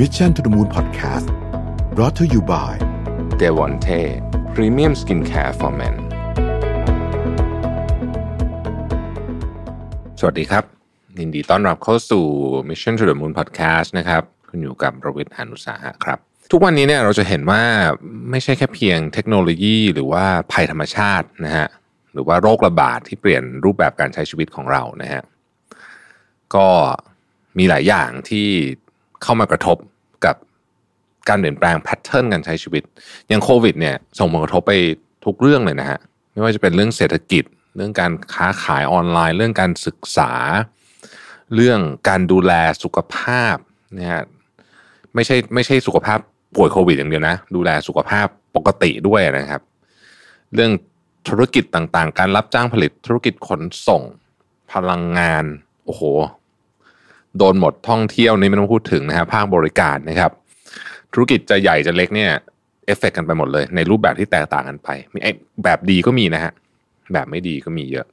Mission to the Moon Podcast brought to you by เดวอนเท premium skincare for men สวัสดีครับ ยินดีต้อนรับเข้าสู่ Mission to the Moon Podcast นะครับคุณอยู่กับรวิทย์หานุสาหะครับ ทุกวันนี้เนี่ยเราจะเห็นว่าไม่ใช่แค่เพียงเทคโนโลยี หรือว่าภัยธรรมชาตินะฮะหรือว่าโรคระบาดที่เปลี่ยนรูปแบบการใช้ชีวิตของเรานะฮะก็มีหลายอย่างที่ เข้ามากระทบกับการเปลี่ยนแปลงแพทเทิร์นการใช้ชีวิต อย่างโควิดเนี่ยส่งผลกระทบไปทุกเรื่องเลยนะฮะ ไม่ว่าจะเป็นเรื่องเศรษฐกิจ เรื่องการค้าขายออนไลน์ เรื่องการศึกษา เรื่องการดูแลสุขภาพนะฮะไม่ใช่ไม่ใช่สุขภาพป่วยโควิดอย่างเดียวนะ ดูแลสุขภาพปกติด้วยนะครับ เรื่องธุรกิจต่างๆ การรับจ้างผลิตธุรกิจขนส่ง พลังงาน โอ้โห โดนหมดท่องเที่ยวนี่ไม่ต้องพูดถึงนะฮะภาคบริการนะครับ ธุรกิจจะใหญ่จะเล็กเนี่ยเอฟเฟกกันไปหมดเลย ในรูปแบบที่แตกต่างกันไปมีแบบดีก็มีนะฮะแบบไม่ดีก็มีเยอะ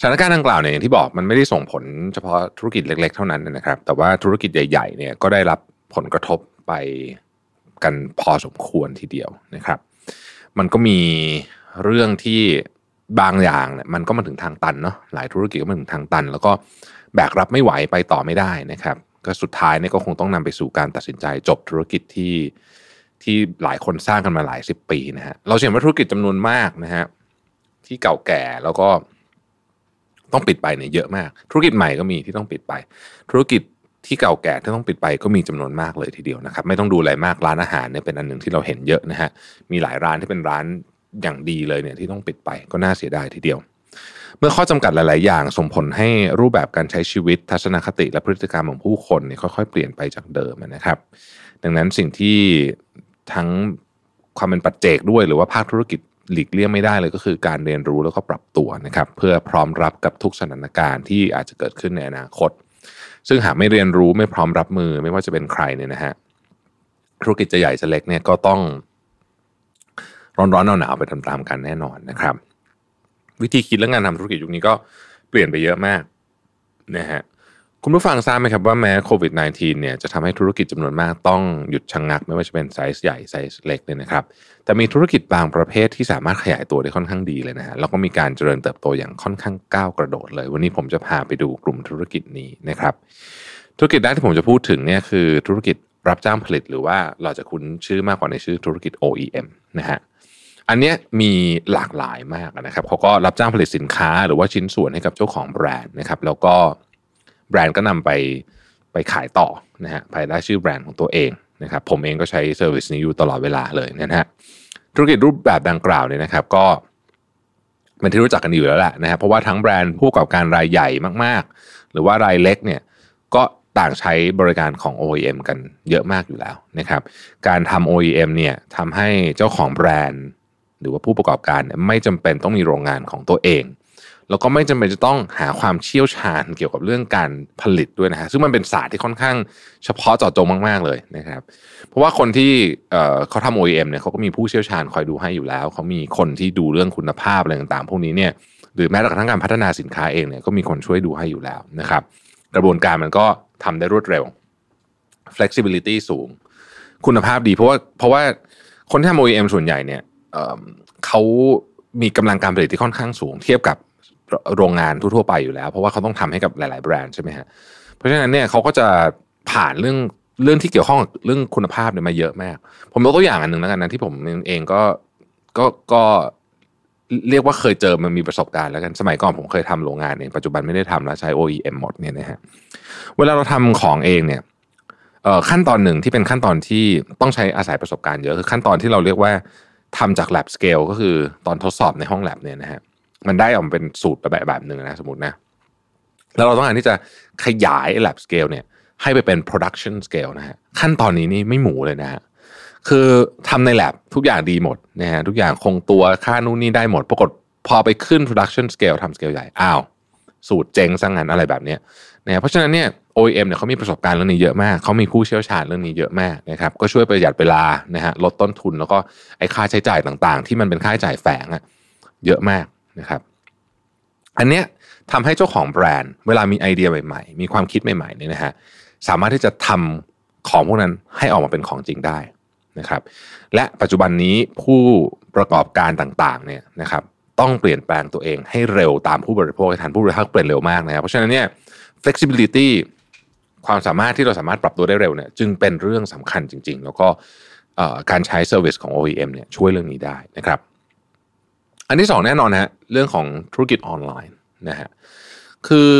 สถานการณ์ดังกล่าวเนี่ยอย่างที่บอกมันไม่ได้ส่งผลเฉพาะธุรกิจเล็ก ๆ เท่านั้นนะครับ แต่ว่าธุรกิจใหญ่ๆเนี่ยก็ได้รับผลกระทบไปกันพอสมควรทีเดียวนะครับ มันก็มีเรื่องที่บางอย่างเนี่ยมันก็มาถึงทางตันเนาะหลายธุรกิจก็มาถึงทางตัน แล้วก็ แบกรับไม่ไหวไปต่อไม่ได้นะครับ ก็สุดท้ายเนี่ยก็คงต้องนำไปสู่การตัดสินใจจบธุรกิจที่ที่หลายคนสร้างกันมาหลายสิบปีนะฮะเราเห็นว่าธุรกิจจำนวนมากนะฮะที่เก่าแก่แล้วก็ต้องปิดไปเนี่ยเยอะมาก ธุรกิจใหม่ก็มีที่ต้องปิดไป ธุรกิจที่เก่าแก่ที่ต้องปิดไปก็มีจำนวนมากเลยทีเดียวนะครับ ไม่ต้องดูอะไรมากร้านอาหารเนี่ยเป็นอันหนึ่งที่เราเห็นเยอะนะฮะมีหลายร้านที่เป็นร้านอย่างดีเลยเนี่ยที่ต้องปิดไปก็น่าเสียดายทีเดียว เมื่อข้อจำกัดหลาย ๆ อย่างส่งผลให้รูปแบบการใช้ชีวิตทัศนคติและพฤติกรรมของผู้คนเนี่ยค่อย ๆ เปลี่ยนไปจากเดิมนะครับ ดังนั้นสิ่งที่ทั้งความเป็นปัจเจกด้วย หรือว่าภาคธุรกิจหลีกเลี่ยงไม่ได้เลยก็คือการเรียนรู้แล้วก็ปรับตัวนะครับ เพื่อพร้อมรับกับทุกสถานการณ์ที่อาจจะเกิดขึ้นในอนาคต ซึ่งหากไม่เรียนรู้ไม่พร้อมรับมือไม่ว่าจะเป็นใครเนี่ยนะฮะธุรกิจจะใหญ่จะเล็กเนี่ยก็ต้องร้อนๆหนาวๆไปตามๆกันแน่นอนนะครับ วิธีคิดเรื่องการทำธุรกิจยุคนี้ก็เปลี่ยนไปเยอะมากนะฮะคุณผู้ฟังทราบไหมครับว่าแม้โควิด -19 เนี่ยจะทำให้ธุรกิจจำนวนมากต้องหยุดชะงัก ไม่ว่าจะเป็นไซส์ใหญ่ไซส์เล็กเนี่ยนะครับ แต่มีธุรกิจบางประเภทที่สามารถขยายตัวได้ค่อนข้างดีเลยนะฮะแล้วก็มีการเจริญเติบโตอย่างค่อนข้างก้าวกระโดดเลย วันนี้ผมจะพาไปดูกลุ่มธุรกิจนี้นะครับ ธุรกิจแรกที่ผมจะพูดถึงเนี่ยคือธุรกิจรับจ้างผลิตหรือว่าเราจะคุ้นชื่อมากกว่าในชื่อธุรกิจ OEM นะฮะ อันเนี้ยมีหลากหลายมากนะครับเขาก็รับจ้างผลิตสินค้าหรือว่าชิ้นส่วนให้กับเจ้าของแบรนด์นะครับ แล้วก็แบรนด์ก็นำไปไปขายต่อนะฮะภายใต้ชื่อแบรนด์ของตัวเองนะครับ ผมเองก็ใช้ service นี้อยู่ตลอดเวลาเลยนะฮะธุรกิจรูปแบบดังกล่าวเนี่ยนะครับ ก็เป็นที่รู้จักกันอยู่แล้วแหละนะครับเพราะว่าทั้งแบรนด์ผู้ประกอบการรายใหญ่มากๆ หรือว่ารายเล็กเนี่ยก็ต่างใช้บริการของ OEM กันเยอะมากอยู่แล้วนะครับ การทำ OEM เนี่ยทำให้เจ้าของแบรนด์ หรือว่าผู้ประกอบการเนี่ยไม่จำเป็นต้องมีโรงงานของตัวเอง แล้วก็ไม่จำเป็นจะต้องหาความเชี่ยวชาญเกี่ยวกับเรื่องการผลิตด้วยนะฮะซึ่งมันเป็นศาสตร์ที่ค่อนข้างเฉพาะเจาะจงมาก ๆ เลยนะครับ เพราะว่าคนที่เเขาทำ OEM เนี่ยเขาก็มีผู้เชี่ยวชาญคอยดูให้อยู่แล้วเขามีคนที่ดูเรื่องคุณภาพอะไรต่างๆพวกนี้เนี่ยหรือแม้กระทั่งการพัฒนาสินค้าเองเนี่ยก็มีคนช่วยดูให้อยู่แล้วนะครับ กระบวนการมันก็ทำได้รวดเร็ว flexibility สูง คุณภาพดีเพราะว่าเพราะว่าคนที่ทำ OEM ส่วนใหญ่เนี่ย เขามีกำลังการผลิตที่ค่อนข้างสูง เทียบกับโรงงานทั่วๆไปอยู่แล้ว เพราะว่าเขาต้องทำให้กับหลาย ๆ แบรนด์ใช่ไหมฮะเพราะฉะนั้นเนี่ยเขาก็จะผ่านเรื่องเรื่องที่เกี่ยวข้องกับเรื่องคุณภาพเนี่ยมาเยอะมาก ผมยกตัวอย่างอันหนึ่งแล้วกันนะที่ผมเองก็ก็ก็เรียกว่าเคยเจอมันมีประสบการณ์แล้วกันสมัยก่อนผมเคยทำโรงงานเองปัจจุบันไม่ได้ทำแล้วใช้ OEM หมดเนี่ยนะฮะเวลาเราทำของเองเนี่ยขั้นตอนหนึ่งที่เป็นขั้นตอนที่ต้องใช้อาศัยประสบการณ์เยอะคือขั้นตอนที่เราเรียกว่า ทำจาก lab scale ก็คือตอนทดสอบในห้อง lab เนี่ยนะฮะมันได้ออกมาเป็นสูตรแบบแบบหนึ่งนะสมมตินะแล้วเราต้องการที่จะขยาย lab scale เนี่ยให้ไปเป็น production scale นะฮะขั้นตอนนี้นี่ไม่หมูเลยนะฮะคือทำใน lab ทุกอย่างดีหมดนะฮะทุกอย่างคงตัวค่านู่นนี่ได้หมด ปรากฏพอไปขึ้น production scale ทำ scale ใหญ่อ้าวสูตรเจ๊งซะงงั้นอะไรแบบเนี้ยนะเพราะฉะนั้นเนี่ย OEM เนี่ยเขามีประสบการณ์เรื่องนี้เยอะมากเขามีผู้เชี่ยวชาญเรื่องนี้เยอะมากนะครับก็ช่วยประหยัดเวลานะฮะลดต้นทุนแล้วก็ไอ้ค่าใช้จ่ายต่างๆ ที่มันเป็นค่าใช้จ่ายแฝงอะเยอะมากนะครับ อันเนี้ยทำให้เจ้าของแบรนด์เวลามีไอเดียใหม่ๆ มีความคิดใหม่ๆเนี่ยนะฮะสามารถที่จะทำของพวกนั้นให้ออกมาเป็นของจริงได้นะครับ และปัจจุบันนี้ผู้ประกอบการต่างๆเนี่ยนะครับต้องเปลี่ยนแปลงตัวเองให้เร็วตามผู้บริโภคให้ทันผู้บริโภคเปลี่ยนเร็วมากนะครับเพราะฉะนั้นเนี่ย flexibility ความสามารถที่เราสามารถปรับตัวได้เร็วเนี่ยจึงเป็นเรื่องสำคัญจริง ๆ แล้วก็การใช้ Service ของ OEM เนี่ยช่วยเรื่องนี้ได้นะครับ อันที่สองแน่นอนนะฮะเรื่องของธุรกิจออนไลน์นะฮะคือ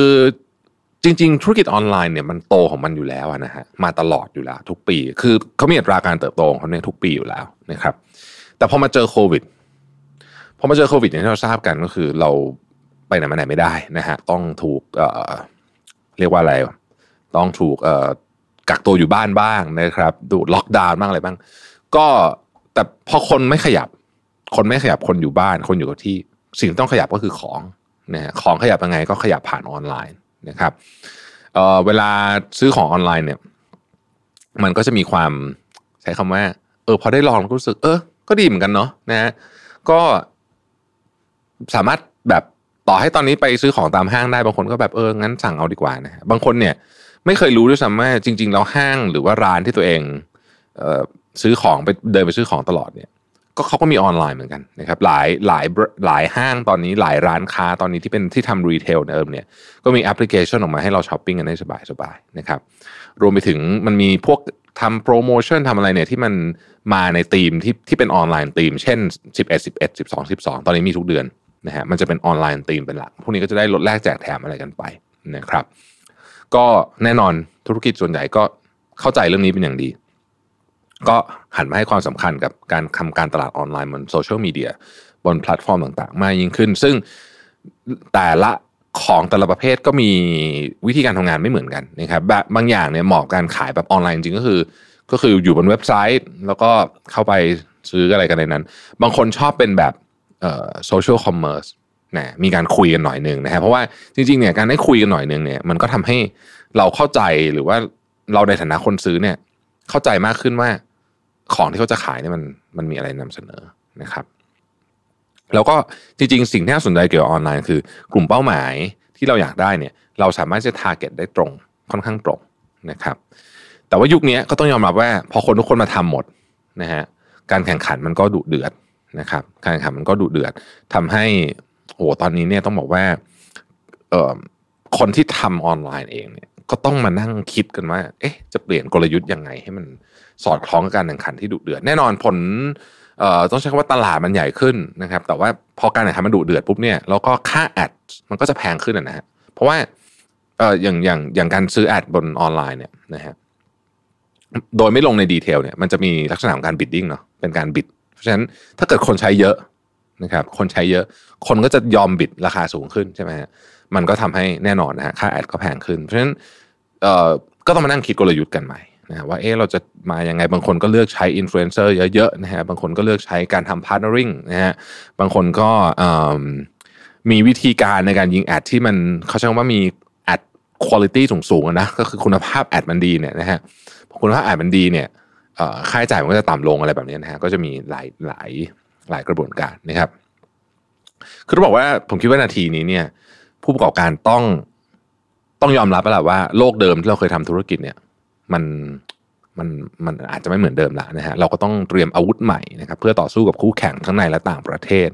จริง ๆ ธุรกิจออนไลน์เนี่ยมันโตของมันอยู่แล้วนะฮะมาตลอดอยู่แล้ว ทุกปี คือเขามีอัตราการเติบโตของเขาเนี่ยทุกปีอยู่แล้วนะครับ แต่พอมาเจอโควิดพอมาเจอโควิดอย่างที่เราทราบกันก็คือเราไปไหนมาไหนไม่ได้นะฮะต้องถูกเเรียกว่าอะไร ต้องถูกกักตัวอยู่บ้านบ้างนะครับ ดูล็อกดาวน์บ้างอะไรบ้าง ก็แต่พอคนไม่ขยับ คนไม่ขยับคนอยู่บ้าน คนอยู่กับที่สิ่งที่ต้องขยับก็คือของนะฮะของขยับยังไงก็ขยับผ่านออนไลน์นะครับเเวลาซื้อของออนไลน์เนี่ย มันก็จะมีความใช้คำว่า เออพอได้ลองก็รู้สึก เออ ก็ดีเหมือนกันเนาะนะฮะก็สามารถแบบต่อให้ตอนนี้ไปซื้อของตามห้างได้บางคนก็แบบเอองั้นสั่งเอาดีกว่านะบางคนเนี่ย ไม่เคยรู้ด้วยซ้ำว่าจริง ๆ แล้วห้างหรือว่าร้านที่ตัวเองเอซื้อของไปเดินไปซื้อของตลอดเนี่ย ก็เขาก็มีออนไลน์เหมือนกันนะครับ หลายหลายหลายห้างตอนนี้หลายร้านค้าตอนนี้ที่เป็นที่ทำ retail เดิมเนี่ยก็มีแอปพลิเคชันออกมาให้เราช้อปปิ้งกันได้สบายๆนะครับ รวมไปถึงมันมีพวกทำโปรโมชั่นทำอะไรเนี่ยที่มันมาในธีมที่ที่เป็น online theme เช่น 11 11 12 12 ตอนนี้มีทุกเดือนนะฮะมันจะเป็น online theme เป็นหลัก พวกนี้ก็จะได้ลดแลกแจกแถมอะไรกันไปนะครับ ก็แน่นอนธุรกิจส่วนใหญ่ก็เข้าใจเรื่องนี้เป็นอย่างดี ก็หันมาให้ความสำคัญกับการทำการตลาดออนไลน์บนโซเชียลมีเดียบนแพลตฟอร์มต่างๆ มากยิ่งขึ้น ซึ่งแต่ละของแต่ละประเภทก็มีวิธีการทำงานไม่เหมือนกันนะครับบางอย่างเนี่ยเหมาะการขายแบบออนไลน์จริงก็คือ ก็คืออยู่บนเว็บไซต์ แล้วก็เข้าไปซื้ออะไรกันในนั้น บางคนชอบเป็นแบบ social commerce นะมีการคุยกันหน่อยหนึ่งนะฮะเพราะว่าจริงๆเนี่ยการได้คุยกันหน่อยหนึ่งเนี่ยมันก็ทำให้เราเข้าใจหรือว่าเราในฐานะคนซื้อเนี่ย เข้าใจมากขึ้นว่าของที่เขาจะขายเนี่ยมันมันมีอะไรนำเสนอนะครับ แล้วก็จริงๆ สิ่งที่น่าสนใจเกี่ยวกับออนไลน์คือกลุ่มเป้าหมายที่เราอยากได้เนี่ย เราสามารถจะทาร์เก็ตได้ตรงค่อนข้างตรงนะครับ แต่ว่ายุคนี้ก็ต้องยอมรับว่า พอคนทุกคนมาทำหมดนะฮะการแข่งขันมันก็ดุเดือดนะครับ การแข่งขันมันก็ดุเดือดทำให้ โอ้ตอนนี้เนี่ยต้องบอกว่าเออคนที่ทำออนไลน์เองเนี่ยก็ต้องมานั่งคิดกันว่า เอ๊ะ จะเปลี่ยนกลยุทธ์ยังไง ให้มันสอดคล้องกับการแข่งขันที่ดุเดือด แน่นอนผลเอ่อต้องใช้คำว่าตลาดมันใหญ่ขึ้นนะครับ แต่ว่าพอการแข่งขันมันดุเดือดปุ๊บเนี่ยแล้วก็ค่าแอดมันก็จะแพงขึ้นนะฮะ เพราะว่าเอ่ออย่างอย่างอย่างการซื้อแอดบนออนไลน์เนี่ยนะฮะ โดยไม่ลงใน detail เนี่ย มันจะมีลักษณะของการ bidding เนาะ เป็นการ bid เพราะฉะนั้นถ้าเกิดคนใช้เยอะ นะครับคนใช้เยอะคนก็จะยอม bid ราคาสูงขึ้นใช่ไหมฮะมันก็ทำให้แน่นอนนะฮะค่า ad ก็แพงขึ้น เพราะฉะนั้นเอ่อก็ต้องมานั่งคิดกลยุทธ์กันใหม่นะว่าเออเราจะมายังไงบางคนก็เลือกใช้อินฟลูเอนเซอร์เยอะๆนะฮะบางคนก็เลือกใช้การทำ partnering นะฮะบางคนก็มีวิธีการในการยิง ad ที่มันเขาใช้คำว่ามีแอดคุณภาพสูงๆนะก็คือคุณภาพแอดมันดีเนี่ยนะฮะคุณภาพแอดมันดีเนี่ยค่าใช้จ่ายมันก็จะต่ำลงอะไรแบบนี้นะฮะก็จะมีหลายหลาย หลายกระบวนการนะครับ คือต้องบอกว่าผมคิดว่านาทีนี้เนี่ย ผู้ประกอบการต้องต้องยอมรับแล้วว่าโลกเดิมที่เราเคยทำธุรกิจเนี่ย มันมันมันอาจจะไม่เหมือนเดิมละนะฮะเราก็ต้องเตรียมอาวุธใหม่นะครับ เพื่อต่อสู้กับคู่แข่งทั้งในและต่างประเทศ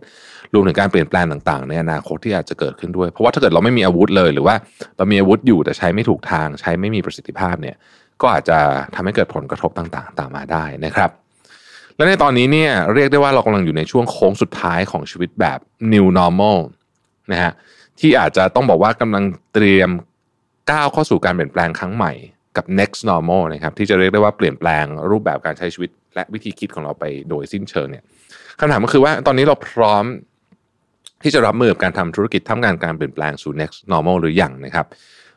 รวมถึงการเปลี่ยนแปลงต่างๆ ในอนาคตที่อาจจะเกิดขึ้นด้วย เพราะว่าถ้าเกิดเราไม่มีอาวุธเลย หรือว่าเรามีอาวุธอยู่แต่ใช้ไม่ถูกทาง ใช้ไม่มีประสิทธิภาพเนี่ย ก็อาจจะทำให้เกิดผลกระทบต่างๆ ตามมาได้นะครับ และในตอนนี้เนี่ยเรียกได้ว่าเรากำลังอยู่ในช่วงโค้งสุดท้ายของชีวิตแบบ new normal นะฮะที่อาจจะต้องบอกว่ากำลังเตรียมก้าวเข้าสู่การเปลี่ยนแปลงครั้งใหม่กับ next normal นะครับที่จะเรียกได้ว่าเปลี่ยนแปลงรูปแบบการใช้ชีวิต และวิธีคิดของเราไปโดยสิ้นเชิงเนี่ยคำถามก็คือว่าตอนนี้เราพร้อมที่จะรับมือกับการทำธุรกิจทำงานการเปลี่ยนแปลงสู่ next normal หรือยังนะครับ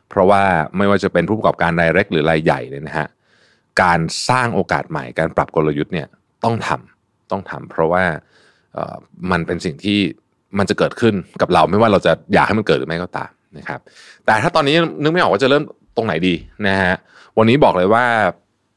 เพราะว่าไม่ว่าจะเป็นผู้ประกอบการรายเล็กหรือรายใหญ่เนี่ยนะฮะการสร้างโอกาสใหม่การปรับกลยุทธ์เนี่ย ต้องทำต้องทำเพราะว่ามันเป็นสิ่งที่มันจะเกิดขึ้นกับเราไม่ว่าเราจะอยากให้มันเกิดหรือไม่ก็ตามนะครับ แต่ถ้าตอนนี้นึกไม่ออกว่าจะเริ่มตรงไหนดีนะฮะวันนี้บอกเลยว่า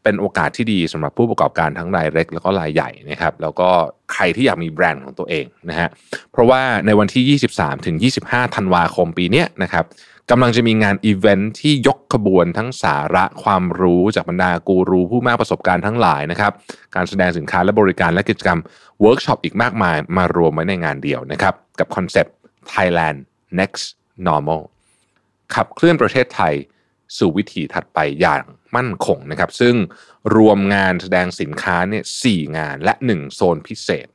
เป็นโอกาสที่ดีสำหรับผู้ประกอบการทั้งรายเล็ก แล้วก็รายใหญ่นะครับ แล้วก็ใครที่อยากมีแบรนด์ของตัวเองนะฮะเพราะว่าในวันที่ 23 ถึง 25 ธันวาคมปีนี้นะครับ กำลังจะมีงานอีเวนท์ที่ยกขบวนทั้งสาระความรู้จากบรรดากูรูผู้มากประสบการณ์ทั้งหลายนะครับ การแสดงสินค้าและบริการและกิจกรรมเวิร์กช็อปอีกมากมายมารวมไว้ในงานเดียวนะครับ กับคอนเซปต์ Thailand Next Normal ขับเคลื่อนประเทศไทยสู่วิถีถัดไปอย่างมั่นคงนะครับ ซึ่งรวมงานแสดงสินค้าเนี่ยสงานและ 1 โซนพิเศษ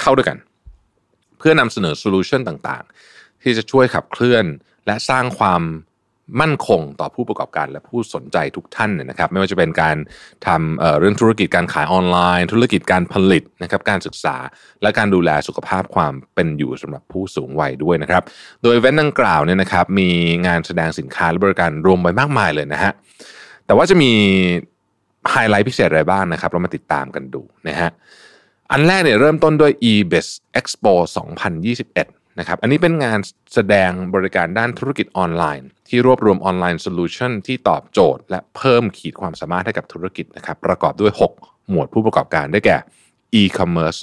เข้าด้วยกัน เพื่อนำเสนอโซลูชันต่างๆ ที่จะช่วยขับเคลื่อน และสร้างความมั่นคงต่อผู้ประกอบการและผู้สนใจทุกท่านนะครับ ไม่ว่าจะเป็นการทำเเรื่องธุรกิจการขายออนไลน์ ธุรกิจการผลิตนะครับการศึกษา และการดูแลสุขภาพความเป็นอยู่สำหรับผู้สูงวัยด้วยนะครับ โดยอีเวนท์ดังกล่าวเนี่ยนะครับมีงานแสดงสินค้าและบริการรวมไปมากมายเลยนะฮะแต่ว่าจะมีไฮไลท์พิเศษอะไรบ้างนะครับ เรามาติดตามกันดูนะฮะอันแรกเนี่ยเริ่มต้นด้วย E-Biz Expo 2021 นะครับอันนี้เป็นงานแสดงบริการด้านธุรกิจออนไลน์ ที่รวบรวม online solution ที่ตอบโจทย์ และเพิ่มขีดความสามารถให้กับธุรกิจนะครับประกอบด้วย 6 หมวดผู้ประกอบการได้แก่ e-commerce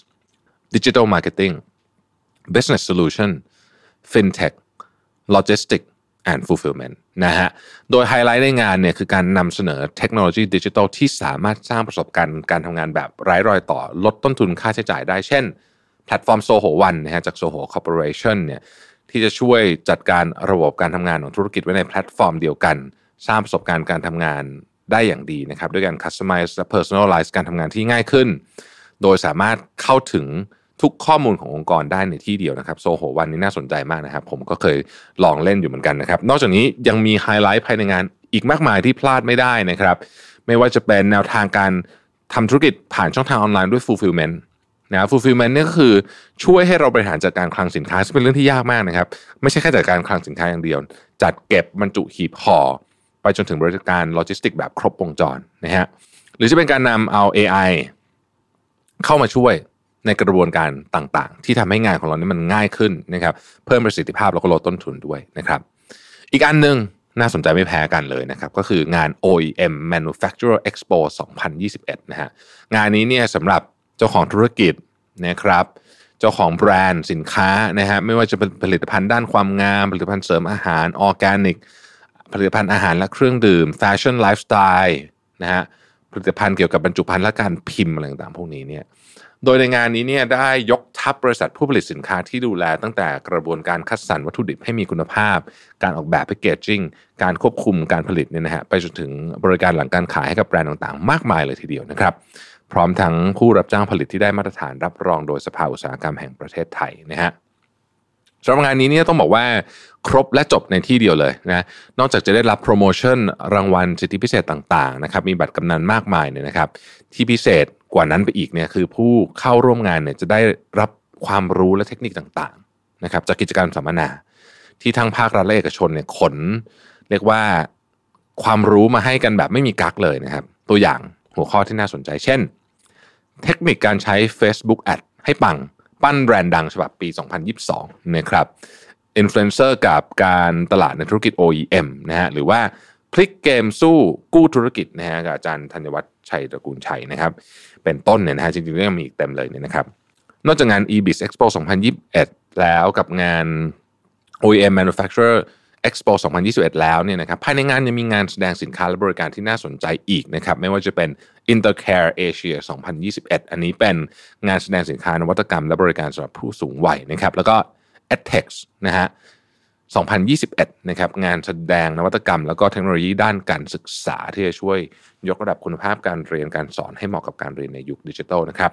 digital marketing business solution fintech logistics and fulfillment นะฮะ โดยไฮไลท์ในงานเนี่ยคือการนำเสนอเทคโนโลยีดิจิทัลที่สามารถสร้างประสบการณ์การทำงานแบบไร้รอยต่อลดต้นทุนค่าใช้จ่ายได้ เช่น แพลตฟอร์ม Zoho One นะฮะจาก Zoho Corporation เนี่ยที่จะช่วยจัดการระบบการทำงานของธุรกิจไว้ในแพลตฟอร์มเดียวกัน สร้างประสบการณ์การทำงานได้อย่างดีนะครับ ด้วยการ customize และ personalize การทำงานที่ง่ายขึ้น โดยสามารถเข้าถึงทุกข้อมูลขององค์กรได้ในที่เดียวนะครับโซโหวันนี้น่าสนใจมากนะครับ ผมก็เคยลองเล่นอยู่เหมือนกันนะครับ นอกจากนี้ยังมีไฮไลท์ภายในงานอีกมากมายที่พลาดไม่ได้นะครับ ไม่ว่าจะเป็นแนวทางการทำธุรกิจผ่านช่องทางออนไลน์ด้วย fulfillment นะ fulfillment นี่ก็คือช่วยให้เราบริหารจัดการคลังสินค้าซึ่งเป็นเรื่องที่ยากมากนะครับ ไม่ใช่แค่จัดการคลังสินค้าอย่างเดียว จัดเก็บบรรจุหีบห่อไปจนถึงบริการโลจิสติกแบบครบวงจรนะฮะหรือจะเป็นการนำเอา AI เข้ามาช่วยในกระบวนการต่างๆ ที่ทำให้งานของเรานี่มันง่ายขึ้นนะครับเพิ่มประสิทธิภาพแล้วก็ลดต้นทุนด้วยนะครับ อีกอันหนึ่งน่าสนใจไม่แพ้กันเลยนะครับ ก็คืองาน OEM Manufacturer Expo 2021 นะฮะงานนี้เนี่ยสำหรับ เจ้าของธุรกิจนะครับเจ้าของแบรนด์สินค้านะฮะไม่ว่าจะเป็นผลิตภัณฑ์ด้านความงาม ผลิตภัณฑ์เสริมอาหารออร์แกนิก ผลิตภัณฑ์อาหารและเครื่องดื่มแฟชั่นไลฟ์สไตล์นะฮะผลิตภัณฑ์เกี่ยวกับบรรจุภัณฑ์และการพิมพ์อะไรต่างๆพวกนี้เนี่ยโดยในงานนี้เนี่ยได้ยกทัพบริษัทผู้ผลิตสินค้าที่ดูแลตั้งแต่กระบวนการคัดสรรวัตถุดิบให้มีคุณภาพ การออกแบบ packaging การควบคุมการผลิตเนี่ยนะฮะไปจนถึงบริการหลังการขายให้กับแบรนด์ต่างๆ มากมายเลยทีเดียวนะครับ พร้อมทั้งผู้รับจ้างผลิตที่ได้มาตรฐานรับรองโดยสภาอุตสาหกรรมแห่งประเทศไทยนะฮะสำหรับงานนี้เนี่ยต้องบอกว่าครบและจบในที่เดียวเลยนะนอกจากจะได้รับโปรโมชั่นรางวัลสิทธิพิเศษต่างๆนะครับมีบัตรกำนันมากมายเนี่ยนะครับ ที่พิเศษกว่านั้นไปอีกเนี่ยคือผู้เข้าร่วมงานเนี่ยจะได้รับความรู้และเทคนิคต่างๆนะครับจากกิจกรรมสัมมนา ที่ทั้งภาครัฐและเอกชนเนี่ยขน เรียกว่าความรู้มาให้กันแบบไม่มีกักเลยนะครับ ตัวอย่างหัวข้อที่น่าสนใจเช่น เทคนิคการใช้ Facebook Ad ให้ปังปั้นแบรนด์ดังฉบับปี 2022 นะครับอินฟลูเอนเซอร์กับการตลาดในธุรกิจ OEM นะฮะหรือว่าพลิกเกมสู้กู้ธุรกิจนะฮะกับอาจารย์ธัญวัฒน์ชัยตระกูลชัยนะครับ เป็นต้นเนี่ยนะฮะจริงๆก็ยังมีอีกเต็มเลยเนี่ยนะครับ นอกจากงาน EBIS Expo 2021 แล้วกับงาน OEM Manufacturer Expo 2021 แล้วเนี่ยนะครับภายในงานยังมีงานแสดงสินค้าและบริการที่น่าสนใจอีกนะครับไม่ว่าจะเป็น Intercare Asia 2021 อันนี้เป็นงานแสดงสินค้านวัตกรรม และบริการสำหรับผู้สูงวัยนะครับแล้วก็ EdTech นะฮะ2021 นะครับงานแสดงนวัตกรรม แล้วก็เทคโนโลยีด้านการศึกษาที่จะช่วยยกระดับคุณภาพการเรียนการสอนให้เหมาะกับการเรียนในยุคดิจิทัลนะครับ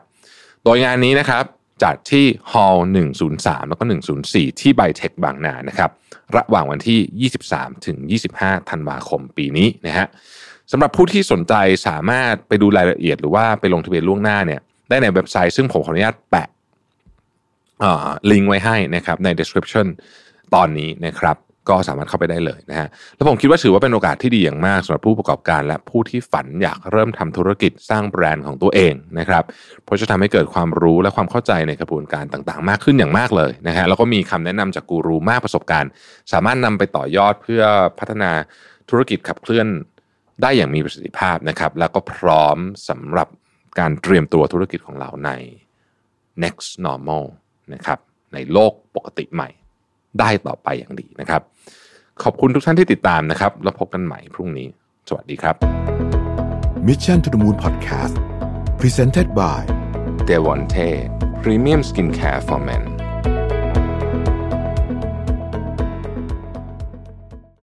โดยงานนี้นะครับ จัดที่ฮอล์103 แล้วก็ 104 ที่ไบเทคบางนานะครับระหว่างวันที่ 23 ถึง 25 ธันวาคมปีนี้นะฮะสำหรับผู้ที่สนใจสามารถไปดูรายละเอียดหรือว่าไปลงทะเบียนล่วงหน้าเนี่ยได้ในเว็บไซต์ซึ่งผมขออนุญาตแปะลิงก์ไว้ให้นะครับใน description ตอนนี้นะครับ ก็สามารถเข้าไปได้เลยนะฮะแล้วผมคิดว่าถือว่าเป็นโอกาสที่ดีอย่างมากสำหรับผู้ประกอบการ และผู้ที่ฝันอยากเริ่มทำธุรกิจสร้างแบรนด์ของตัวเองนะครับเพราะจะทำให้เกิดความรู้และความเข้าใจในกระบวนการต่างๆ มากขึ้นอย่างมากเลยนะฮะแล้วก็มีคำแนะนำจากกูรูมากประสบการณ์ สามารถนำไปต่อยอดเพื่อพัฒนาธุรกิจขับเคลื่อนได้อย่างมีประสิทธิภาพนะครับแล้วก็พร้อมสำหรับการเตรียมตัวธุรกิจของเราใน next normal นะครับในโลกปกติใหม่ ได้ต่อไปอย่างดีนะครับ ขอบคุณทุกท่านที่ติดตามนะครับ แล้วพบกันใหม่พรุ่งนี้ สวัสดีครับ Mission to the Moon Podcast Presented by d e v o n t e Premium Skincare for Men